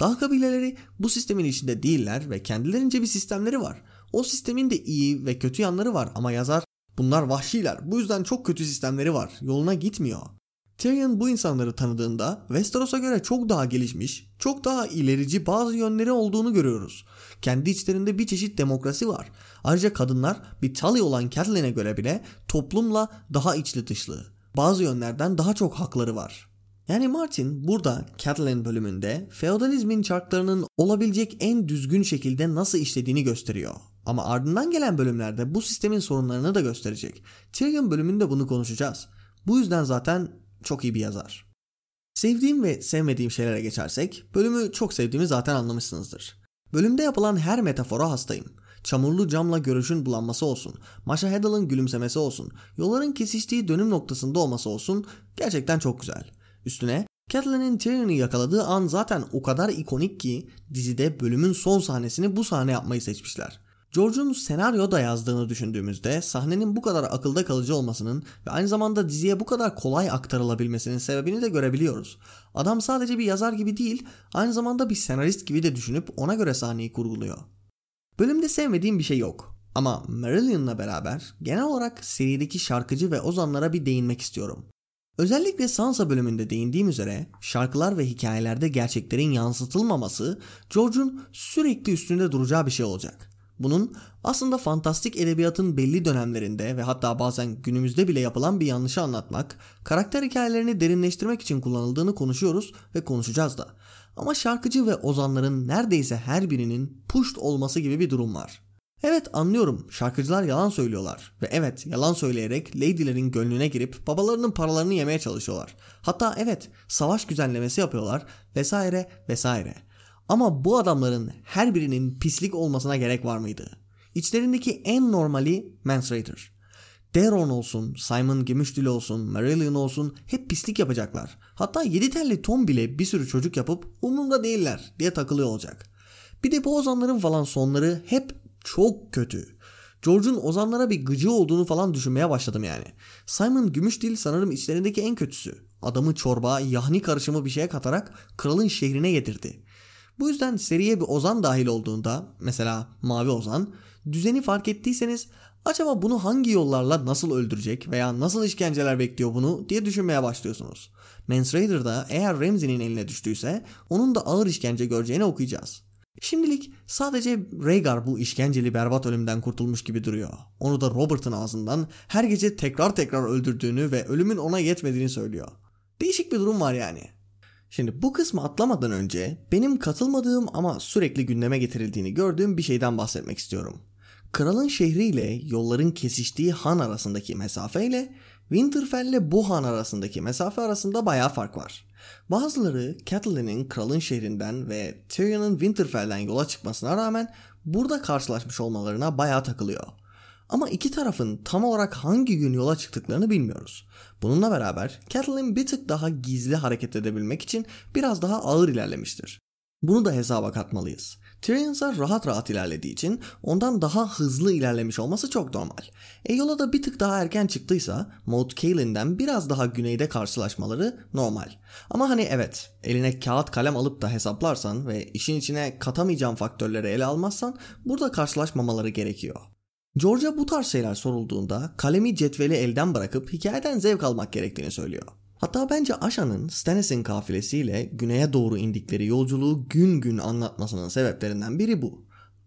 Dağ kabileleri bu sistemin içinde değiller ve kendilerince bir sistemleri var. O sistemin de iyi ve kötü yanları var ama yazar bunlar vahşiler bu yüzden çok kötü sistemleri var yoluna gitmiyor. Tyrion bu insanları tanıdığında Westeros'a göre çok daha gelişmiş, çok daha ilerici bazı yönleri olduğunu görüyoruz. Kendi içlerinde bir çeşit demokrasi var. Ayrıca kadınlar bir Tully olan Catelyn'e göre bile toplumla daha içli dışlı. Bazı yönlerden daha çok hakları var. Yani Martin burada Catelyn bölümünde feodalizmin çarklarının olabilecek en düzgün şekilde nasıl işlediğini gösteriyor. Ama ardından gelen bölümlerde bu sistemin sorunlarını da gösterecek. Tyrion bölümünde bunu konuşacağız. Bu yüzden zaten çok iyi bir yazar. Sevdiğim ve sevmediğim şeylere geçersek, bölümü çok sevdiğimi zaten anlamışsınızdır. Bölümde yapılan her metafora hastayım. Çamurlu camla görüşün bulanması olsun, Masha Heddle'ın gülümsemesi olsun, yolların kesiştiği dönüm noktasında olması olsun gerçekten çok güzel. Üstüne Catelyn'in Tyrion'u yakaladığı an zaten o kadar ikonik ki dizide bölümün son sahnesini bu sahne yapmayı seçmişler. George'un senaryoda yazdığını düşündüğümüzde sahnenin bu kadar akılda kalıcı olmasının ve aynı zamanda diziye bu kadar kolay aktarılabilmesinin sebebini de görebiliyoruz. Adam sadece bir yazar gibi değil, aynı zamanda bir senarist gibi de düşünüp ona göre sahneyi kurguluyor. Bölümde sevmediğim bir şey yok. Ama Marillion'la beraber genel olarak serideki şarkıcı ve ozanlara bir değinmek istiyorum. Özellikle Sansa bölümünde değindiğim üzere şarkılar ve hikayelerde gerçeklerin yansıtılmaması George'un sürekli üstünde duracağı bir şey olacak. Bunun aslında fantastik edebiyatın belli dönemlerinde ve hatta bazen günümüzde bile yapılan bir yanlışı anlatmak, karakter hikayelerini derinleştirmek için kullanıldığını konuşuyoruz ve konuşacağız da. Ama şarkıcı ve ozanların neredeyse her birinin puşt olması gibi bir durum var. Evet anlıyorum şarkıcılar yalan söylüyorlar ve evet yalan söyleyerek lady'lerin gönlüne girip babalarının paralarını yemeye çalışıyorlar. Hatta evet savaş güzellemesi yapıyorlar vesaire vesaire. Ama bu adamların her birinin pislik olmasına gerek var mıydı? İçlerindeki en normali Mance Raider. Daron olsun, Simon Gümüşdil olsun, Marillion olsun hep pislik yapacaklar. Hatta yedi telli Tom bile bir sürü çocuk yapıp umurumda değiller diye takılıyor olacak. Bir de bu ozanların falan sonları hep çok kötü. George'un ozanlara bir gıcı olduğunu falan düşünmeye başladım yani. Simon Gümüşdil sanırım içlerindeki en kötüsü. Adamı çorba, yahni karışımı bir şeye katarak kralın şehrine getirdi. Bu yüzden seriye bir Ozan dahil olduğunda mesela Mavi Ozan düzeni fark ettiyseniz acaba bunu hangi yollarla nasıl öldürecek veya nasıl işkenceler bekliyor bunu diye düşünmeye başlıyorsunuz. Mance Raider'da eğer Ramsey'nin eline düştüyse onun da ağır işkence göreceğini okuyacağız. Şimdilik sadece Rhaegar bu işkenceli berbat ölümden kurtulmuş gibi duruyor. Onu da Robert'ın ağzından her gece tekrar tekrar öldürdüğünü ve ölümün ona yetmediğini söylüyor. Değişik bir durum var yani. Şimdi bu kısmı atlamadan önce benim katılmadığım ama sürekli gündeme getirildiğini gördüğüm bir şeyden bahsetmek istiyorum. Kralın şehriyle yolların kesiştiği han arasındaki mesafe ile Winterfell ile bu han arasındaki mesafe arasında bayağı fark var. Bazıları Catelyn'in kralın şehrinden ve Tyrion'un Winterfell'den yola çıkmasına rağmen burada karşılaşmış olmalarına bayağı takılıyor. Ama iki tarafın tam olarak hangi gün yola çıktıklarını bilmiyoruz. Bununla beraber Catelyn bir tık daha gizli hareket edebilmek için biraz daha ağır ilerlemiştir. Bunu da hesaba katmalıyız. Tyrion ise rahat rahat ilerlediği için ondan daha hızlı ilerlemiş olması çok normal. E da bir tık daha erken çıktıysa Moat Cailin'den biraz daha güneyde karşılaşmaları normal. Ama hani evet eline kağıt kalem alıp da hesaplarsan ve işin içine katamayacağın faktörleri ele almazsan burada karşılaşmamaları gerekiyor. George'a bu tarz şeyler sorulduğunda kalemi cetveli elden bırakıp hikayeden zevk almak gerektiğini söylüyor. Hatta bence Asha'nın Stannis'in kafilesiyle güneye doğru indikleri yolculuğu gün gün anlatmasının sebeplerinden biri bu.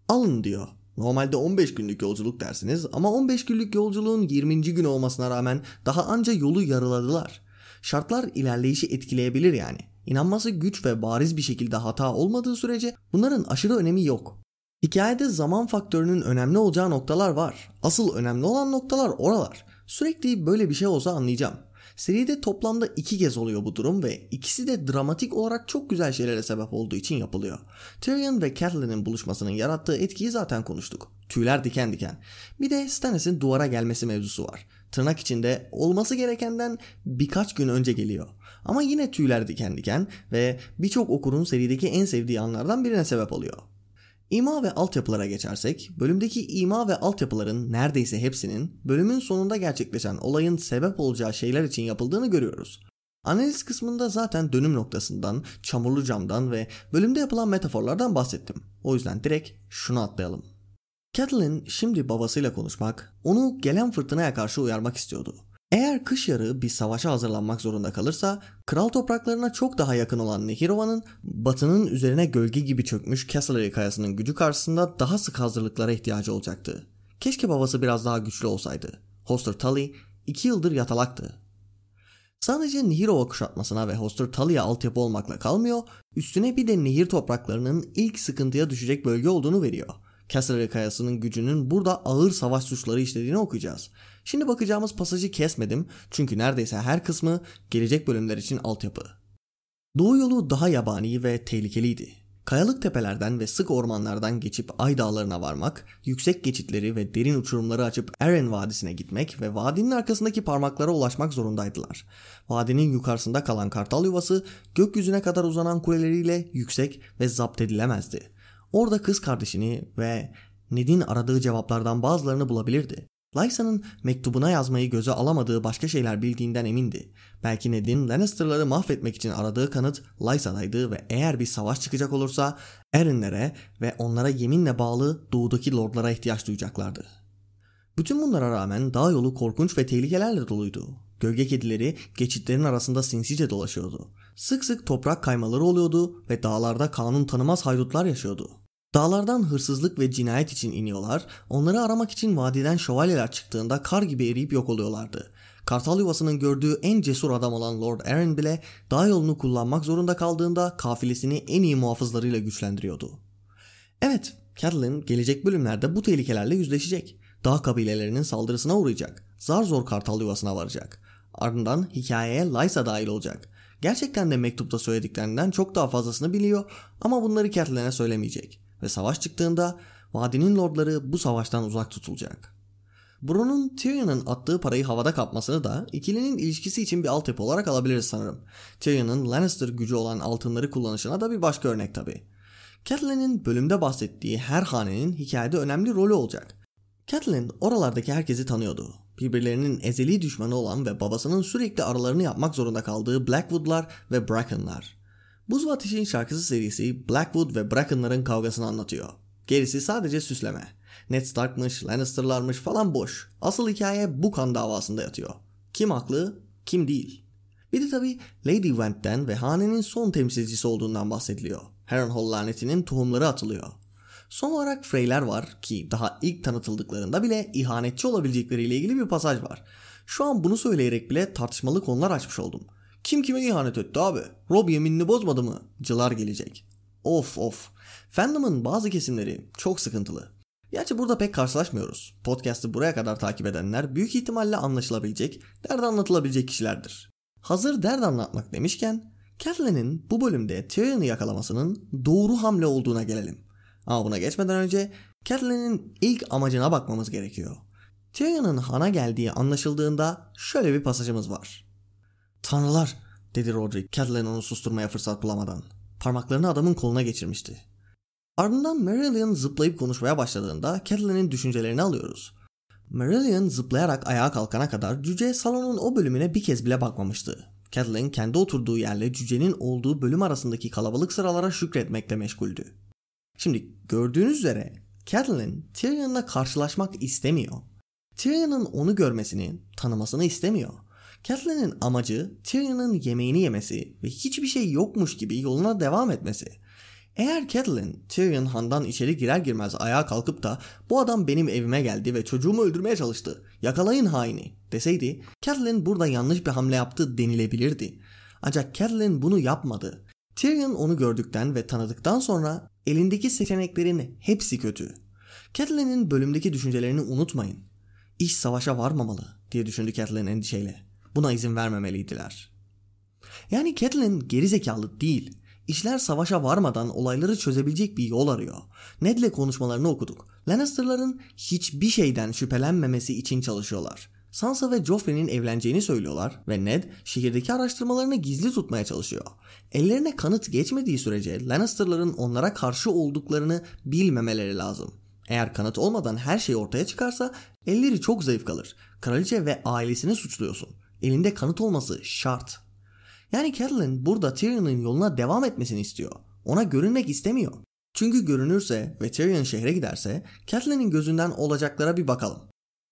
Alın diyor. Normalde 15 günlük yolculuk dersiniz ama 15 günlük yolculuğun 20. gün olmasına rağmen daha anca yolu yarıladılar. Şartlar ilerleyişi etkileyebilir yani. İnanması güç ve bariz bir şekilde hata olmadığı sürece bunların aşırı önemi yok. Hikayede zaman faktörünün önemli olacağı noktalar var. Asıl önemli olan noktalar oralar. Sürekli böyle bir şey olsa anlayacağım. Seride toplamda iki kez oluyor bu durum ve ikisi de dramatik olarak çok güzel şeylere sebep olduğu için yapılıyor. Tyrion ve Catelyn'in buluşmasının yarattığı etkiyi zaten konuştuk. Tüyler diken diken. Bir de Stannis'in duvara gelmesi mevzusu var. Tırnak içinde olması gerekenden birkaç gün önce geliyor. Ama yine tüyler diken diken ve birçok okurun serideki en sevdiği anlardan birine sebep oluyor. İma ve altyapılara geçersek, bölümdeki ima ve altyapıların neredeyse hepsinin bölümün sonunda gerçekleşen olayın sebep olacağı şeyler için yapıldığını görüyoruz. Analiz kısmında zaten dönüm noktasından, çamurlu camdan ve bölümde yapılan metaforlardan bahsettim. O yüzden direkt şunu atlayalım. Catelyn şimdi babasıyla konuşmak, onu gelen fırtınaya karşı uyarmak istiyordu. Eğer kış yarı bir savaşa hazırlanmak zorunda kalırsa, kral topraklarına çok daha yakın olan Nehirova'nın batının üzerine gölge gibi çökmüş Castlereagh kayasının gücü karşısında daha sık hazırlıklara ihtiyacı olacaktı. Keşke babası biraz daha güçlü olsaydı. Hoster Tully iki yıldır yatalaktı. Sadece Nehirova kuşatmasına ve Hoster Tully'ye altyapı olmakla kalmıyor, üstüne bir de nehir topraklarının ilk sıkıntıya düşecek bölge olduğunu veriyor. Castlereagh kayasının gücünün burada ağır savaş suçları işlediğini okuyacağız. Şimdi bakacağımız pasajı kesmedim çünkü neredeyse her kısmı gelecek bölümler için altyapı. Doğu yolu daha yabani ve tehlikeliydi. Kayalık tepelerden ve sık ormanlardan geçip Ay Dağları'na varmak, yüksek geçitleri ve derin uçurumları açıp Eren Vadisi'ne gitmek ve vadinin arkasındaki parmaklara ulaşmak zorundaydılar. Vadinin yukarısında kalan kartal yuvası gökyüzüne kadar uzanan kuleleriyle yüksek ve zapt edilemezdi. Orada kız kardeşini ve Ned'in aradığı cevaplardan bazılarını bulabilirdi. Lysa'nın mektubuna yazmayı göze alamadığı başka şeyler bildiğinden emindi. Belki Ned'in Lannister'ları mahvetmek için aradığı kanıt Lysa'daydı ve eğer bir savaş çıkacak olursa Erinlere ve onlara yeminle bağlı doğudaki lordlara ihtiyaç duyacaklardı. Bütün bunlara rağmen dağ yolu korkunç ve tehlikelerle doluydu. Gölge kedileri geçitlerin arasında sinsice dolaşıyordu. Sık sık toprak kaymaları oluyordu ve dağlarda kanun tanımaz haydutlar yaşıyordu. Dağlardan hırsızlık ve cinayet için iniyorlar, onları aramak için vadiden şövalyeler çıktığında kar gibi eriyip yok oluyorlardı. Kartal yuvasının gördüğü en cesur adam olan Lord Aaron bile dağ yolunu kullanmak zorunda kaldığında kafilesini en iyi muhafızlarıyla güçlendiriyordu. Evet, Catelyn gelecek bölümlerde bu tehlikelerle yüzleşecek. Dağ kabilelerinin saldırısına uğrayacak. Zar zor kartal yuvasına varacak. Ardından hikayeye Lysa dahil olacak. Gerçekten de mektupta söylediklerinden çok daha fazlasını biliyor ama bunları Catelyn'e söylemeyecek ve savaş çıktığında vadinin lordları bu savaştan uzak tutulacak. Bron'un Tyrion'un attığı parayı havada kapmasını da ikilinin ilişkisi için bir altyapı olarak alabiliriz sanırım. Tyrion'un Lannister gücü olan altınları kullanışına da bir başka örnek tabi. Catelyn'in bölümde bahsettiği her hanenin hikayede önemli rolü olacak. Catelyn oralardaki herkesi tanıyordu. Birbirlerinin ezeli düşmanı olan ve babasının sürekli aralarını yapmak zorunda kaldığı Blackwood'lar ve Bracken'lar. Buz ve Ateş'in şarkısı serisi Blackwood ve Bracken'ların kavgasını anlatıyor. Gerisi sadece süsleme. Ned Stark'mış, Lannister'larmış falan boş. Asıl hikaye bu kan davasında yatıyor. Kim haklı, kim değil. Bir de tabi Lady Went'ten ve hanenin son temsilcisi olduğundan bahsediliyor. Harrenhal lanetinin tohumları atılıyor. Son olarak Freyler var ki daha ilk tanıtıldıklarında bile ihanetçi olabilecekleriyle ilgili bir pasaj var. Şu an bunu söyleyerek bile tartışmalı konular açmış oldum. Kim kime ihanet etti abi? Rob yeminini bozmadı mı? Cılar gelecek. Of of. Fandom'ın bazı kesimleri çok sıkıntılı. Gerçi burada pek karşılaşmıyoruz. Podcast'ı buraya kadar takip edenler büyük ihtimalle anlaşılabilecek, dert anlatılabilecek kişilerdir. Hazır dert anlatmak demişken, Catelyn'in bu bölümde Tyrion'u yakalamasının doğru hamle olduğuna gelelim. Ama buna geçmeden önce Catelyn'in ilk amacına bakmamız gerekiyor. Tyrion'un hana geldiği anlaşıldığında şöyle bir pasajımız var. Tanrılar dedi Roderick Catelyn onu susturmaya fırsat bulamadan. Parmaklarını adamın koluna geçirmişti. Ardından Marillion zıplayıp konuşmaya başladığında Catelyn'in düşüncelerini alıyoruz. Marillion zıplayarak ayağa kalkana kadar cüce salonun o bölümüne bir kez bile bakmamıştı. Catelyn kendi oturduğu yerle cücenin olduğu bölüm arasındaki kalabalık sıralara şükretmekle meşguldü. Şimdi gördüğünüz üzere Catelyn Tyrion'la karşılaşmak istemiyor. Tyrion'un onu görmesini, tanımasını istemiyor. Catelyn'in amacı Tyrion'un yemeğini yemesi ve hiçbir şey yokmuş gibi yoluna devam etmesi. Eğer Catelyn Tyrion handan içeri girer girmez ayağa kalkıp da bu adam benim evime geldi ve çocuğumu öldürmeye çalıştı. Yakalayın haini deseydi Catelyn burada yanlış bir hamle yaptı denilebilirdi. Ancak Catelyn bunu yapmadı. Tyrion onu gördükten ve tanıdıktan sonra elindeki seçeneklerin hepsi kötü. Catelyn'in bölümdeki düşüncelerini unutmayın. İş savaşa varmamalı diye düşündü Catelyn endişeyle. Buna izin vermemeliydiler. Yani Catelyn gerizekalı değil. İşler savaşa varmadan olayları çözebilecek bir yol arıyor. Ned'le konuşmalarını okuduk. Lannister'ların hiçbir şeyden şüphelenmemesi için çalışıyorlar. Sansa ve Joffrey'nin evleneceğini söylüyorlar ve Ned şehirdeki araştırmalarını gizli tutmaya çalışıyor. Ellerine kanıt geçmediği sürece Lannister'ların onlara karşı olduklarını bilmemeleri lazım. Eğer kanıt olmadan her şey ortaya çıkarsa elleri çok zayıf kalır. Kraliçe ve ailesini suçluyorsun. Elinde kanıt olması şart. Yani Catelyn burada Tyrion'un yoluna devam etmesini istiyor. Ona görünmek istemiyor. Çünkü görünürse ve Tyrion şehre giderse Catelyn'in gözünden olacaklara bir bakalım.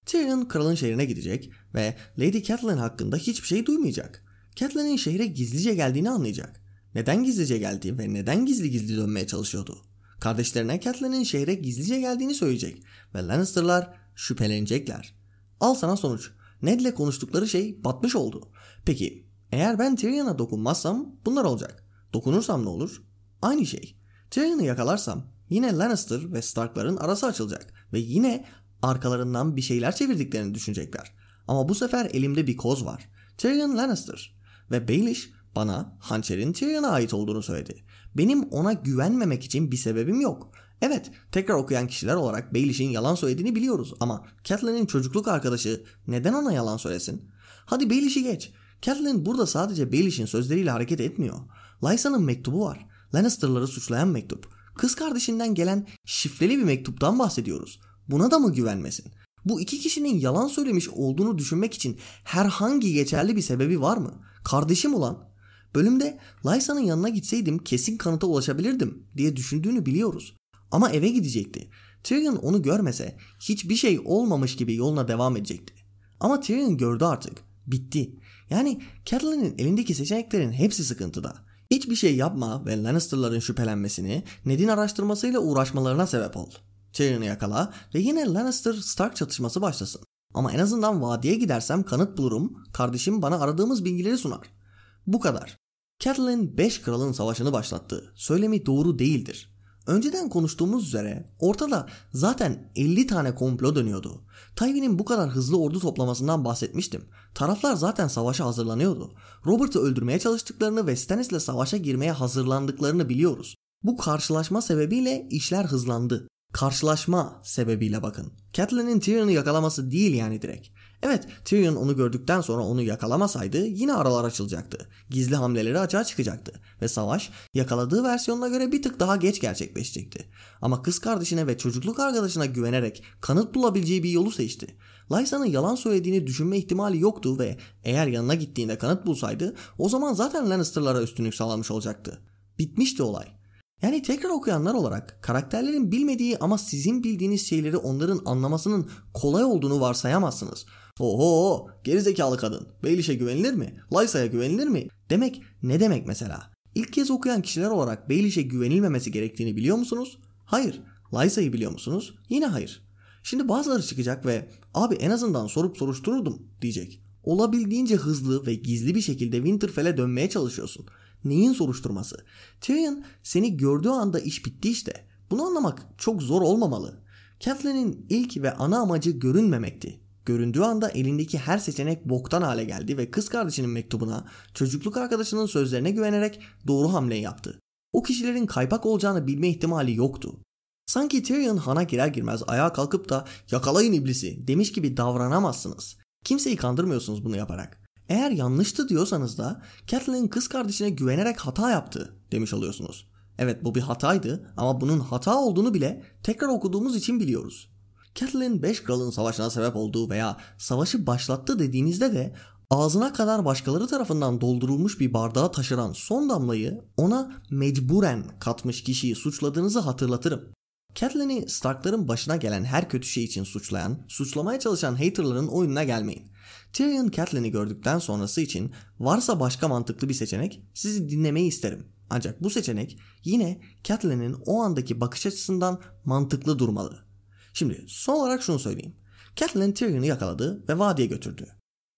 Tyrion kralın şehrine gidecek ve Lady Catelyn hakkında hiçbir şey duymayacak. Catelyn'in şehre gizlice geldiğini anlayacak. Neden gizlice geldiği ve neden gizli gizli dönmeye çalışıyordu? Kardeşlerine Catelyn'in şehre gizlice geldiğini söyleyecek ve Lannister'lar şüphelenecekler. Al sana sonuç. Ned'le konuştukları şey batmış oldu. Peki eğer ben Tyrion'a dokunmazsam bunlar olacak. Dokunursam ne olur? Aynı şey. Tyrion'u yakalarsam yine Lannister ve Stark'ların arası açılacak ve yine arkalarından bir şeyler çevirdiklerini düşünecekler. Ama bu sefer elimde bir koz var. Tyrion Lannister ve Baelish bana hançerin Tyrion'a ait olduğunu söyledi. Benim ona güvenmemek için bir sebebim yok. Evet, tekrar okuyan kişiler olarak Baelish'in yalan söylediğini biliyoruz ama Catelyn'in çocukluk arkadaşı neden ona yalan söylesin? Hadi Baelish'i geç. Catelyn burada sadece Baelish'in sözleriyle hareket etmiyor. Lysa'nın mektubu var. Lannister'ları suçlayan mektup. Kız kardeşinden gelen şifreli bir mektuptan bahsediyoruz. Buna da mı güvenmesin? Bu iki kişinin yalan söylemiş olduğunu düşünmek için herhangi geçerli bir sebebi var mı? Kardeşim olan. Bölümde Lysa'nın yanına gitseydim kesin kanıta ulaşabilirdim diye düşündüğünü biliyoruz. Ama eve gidecekti. Tyrion onu görmese hiçbir şey olmamış gibi yoluna devam edecekti. Ama Tyrion gördü artık. Bitti. Yani Catelyn'in elindeki seçeneklerin hepsi sıkıntıda. Hiçbir şey yapma ve Lannister'ların şüphelenmesini Ned'in araştırmasıyla uğraşmalarına sebep ol. Tyrion'u yakala ve yine Lannister-Stark çatışması başlasın. Ama en azından vadiye gidersem kanıt bulurum, kardeşim bana aradığımız bilgileri sunar. Bu kadar. Catelyn 5 kralın savaşını başlattı. Söylemi doğru değildir. Önceden konuştuğumuz üzere ortada zaten 50 tane komplo dönüyordu. Tywin'in bu kadar hızlı ordu toplamasından bahsetmiştim. Taraflar zaten savaşa hazırlanıyordu. Robert'ı öldürmeye çalıştıklarını ve Stannis'le savaşa girmeye hazırlandıklarını biliyoruz. Bu karşılaşma sebebiyle işler hızlandı. Karşılaşma sebebiyle bakın. Catelyn'in Tyrion'u yakalaması değil yani direkt. Evet Tyrion onu gördükten sonra onu yakalamasaydı yine aralar açılacaktı. Gizli hamleleri açığa çıkacaktı. Ve savaş yakaladığı versiyonuna göre bir tık daha geç gerçekleşecekti. Ama kız kardeşine ve çocukluk arkadaşına güvenerek kanıt bulabileceği bir yolu seçti. Lysa'nın yalan söylediğini düşünme ihtimali yoktu ve eğer yanına gittiğinde kanıt bulsaydı o zaman zaten Lannister'lara üstünlük sağlamış olacaktı. Bitmişti olay. Yani tekrar okuyanlar olarak karakterlerin bilmediği ama sizin bildiğiniz şeyleri onların anlamasının kolay olduğunu varsayamazsınız. Oho gerizekalı kadın. Baelish'e güvenilir mi? Lysa'ya güvenilir mi? Demek ne demek mesela? İlk kez okuyan kişiler olarak Baelish'e güvenilmemesi gerektiğini biliyor musunuz? Hayır. Lysa'yı biliyor musunuz? Yine hayır. Şimdi bazıları çıkacak ve abi en azından sorup soruştururdum diyecek. Olabildiğince hızlı ve gizli bir şekilde Winterfell'e dönmeye çalışıyorsun. Neyin soruşturması? Tyrion seni gördüğü anda iş bitti işte. Bunu anlamak çok zor olmamalı. Catelyn'in ilk ve ana amacı görünmemekti. Göründüğü anda elindeki her seçenek boktan hale geldi ve kız kardeşinin mektubuna, çocukluk arkadaşının sözlerine güvenerek doğru hamle yaptı. O kişilerin kaypak olacağını bilme ihtimali yoktu. Sanki Tyrion hana girer girmez ayağa kalkıp da yakalayın iblisi demiş gibi davranamazsınız. Kimseyi kandırmıyorsunuz bunu yaparak. Eğer yanlıştı diyorsanız da Catelyn kız kardeşine güvenerek hata yaptı demiş oluyorsunuz. Evet bu bir hataydı ama bunun hata olduğunu bile tekrar okuduğumuz için biliyoruz. Catelyn 5 kralın savaşına sebep olduğu veya savaşı başlattı dediğinizde de ağzına kadar başkaları tarafından doldurulmuş bir bardağa taşıran son damlayı ona mecburen katmış kişiyi suçladığınızı hatırlatırım. Catelyn'i Stark'ların başına gelen her kötü şey için suçlayan, suçlamaya çalışan haterların oyununa gelmeyin. Tyrion Catelyn'i gördükten sonrası için varsa başka mantıklı bir seçenek sizi dinlemeyi isterim. Ancak bu seçenek yine Catelyn'in o andaki bakış açısından mantıklı durmalı. Şimdi son olarak şunu söyleyeyim. Catelyn Tyrion'u yakaladı ve vadiye götürdü.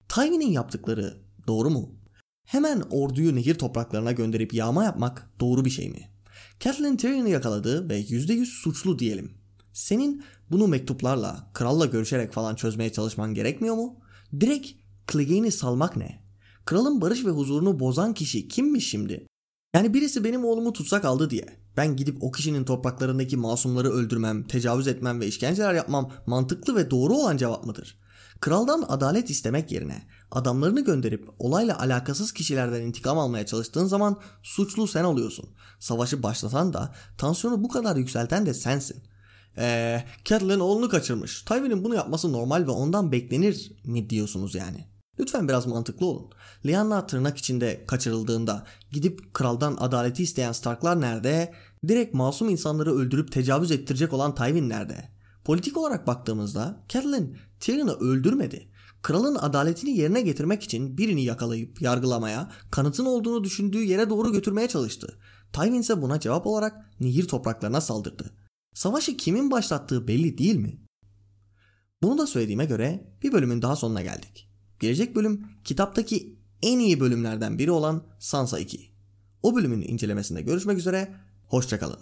Tywin'in yaptıkları doğru mu? Hemen orduyu nehir topraklarına gönderip yağma yapmak doğru bir şey mi? Catelyn Tyrion'u yakaladı ve %100 suçlu diyelim. Senin bunu mektuplarla, kralla görüşerek falan çözmeye çalışman gerekmiyor mu? Direkt Clegane'i salmak ne? Kralın barış ve huzurunu bozan kişi kimmiş şimdi? Yani birisi benim oğlumu tutsak aldı diye. Ben gidip o kişinin topraklarındaki masumları öldürmem, tecavüz etmem ve işkenceler yapmam mantıklı ve doğru olan cevap mıdır? Kraldan adalet istemek yerine adamlarını gönderip olayla alakasız kişilerden intikam almaya çalıştığın zaman suçlu sen oluyorsun. Savaşı başlatan da tansiyonu bu kadar yükselten de sensin. Eee Catelyn oğlunu kaçırmış. Tywin'in bunu yapması normal ve ondan beklenir mi diyorsunuz yani? Lütfen biraz mantıklı olun. Lyanna tırnak içinde kaçırıldığında gidip kraldan adaleti isteyen Starklar nerede? Direkt masum insanları öldürüp tecavüz ettirecek olan Tywin nerede? Politik olarak baktığımızda Catelyn Tyrion'u öldürmedi. Kralın adaletini yerine getirmek için birini yakalayıp yargılamaya, kanıtın olduğunu düşündüğü yere doğru götürmeye çalıştı. Tywin ise buna cevap olarak Nehir topraklarına saldırdı. Savaşı kimin başlattığı belli değil mi? Bunu da söylediğime göre bir bölümün daha sonuna geldik. Gelecek bölüm kitaptaki en iyi bölümlerden biri olan Sansa 2. O bölümün incelemesinde görüşmek üzere, hoşçakalın.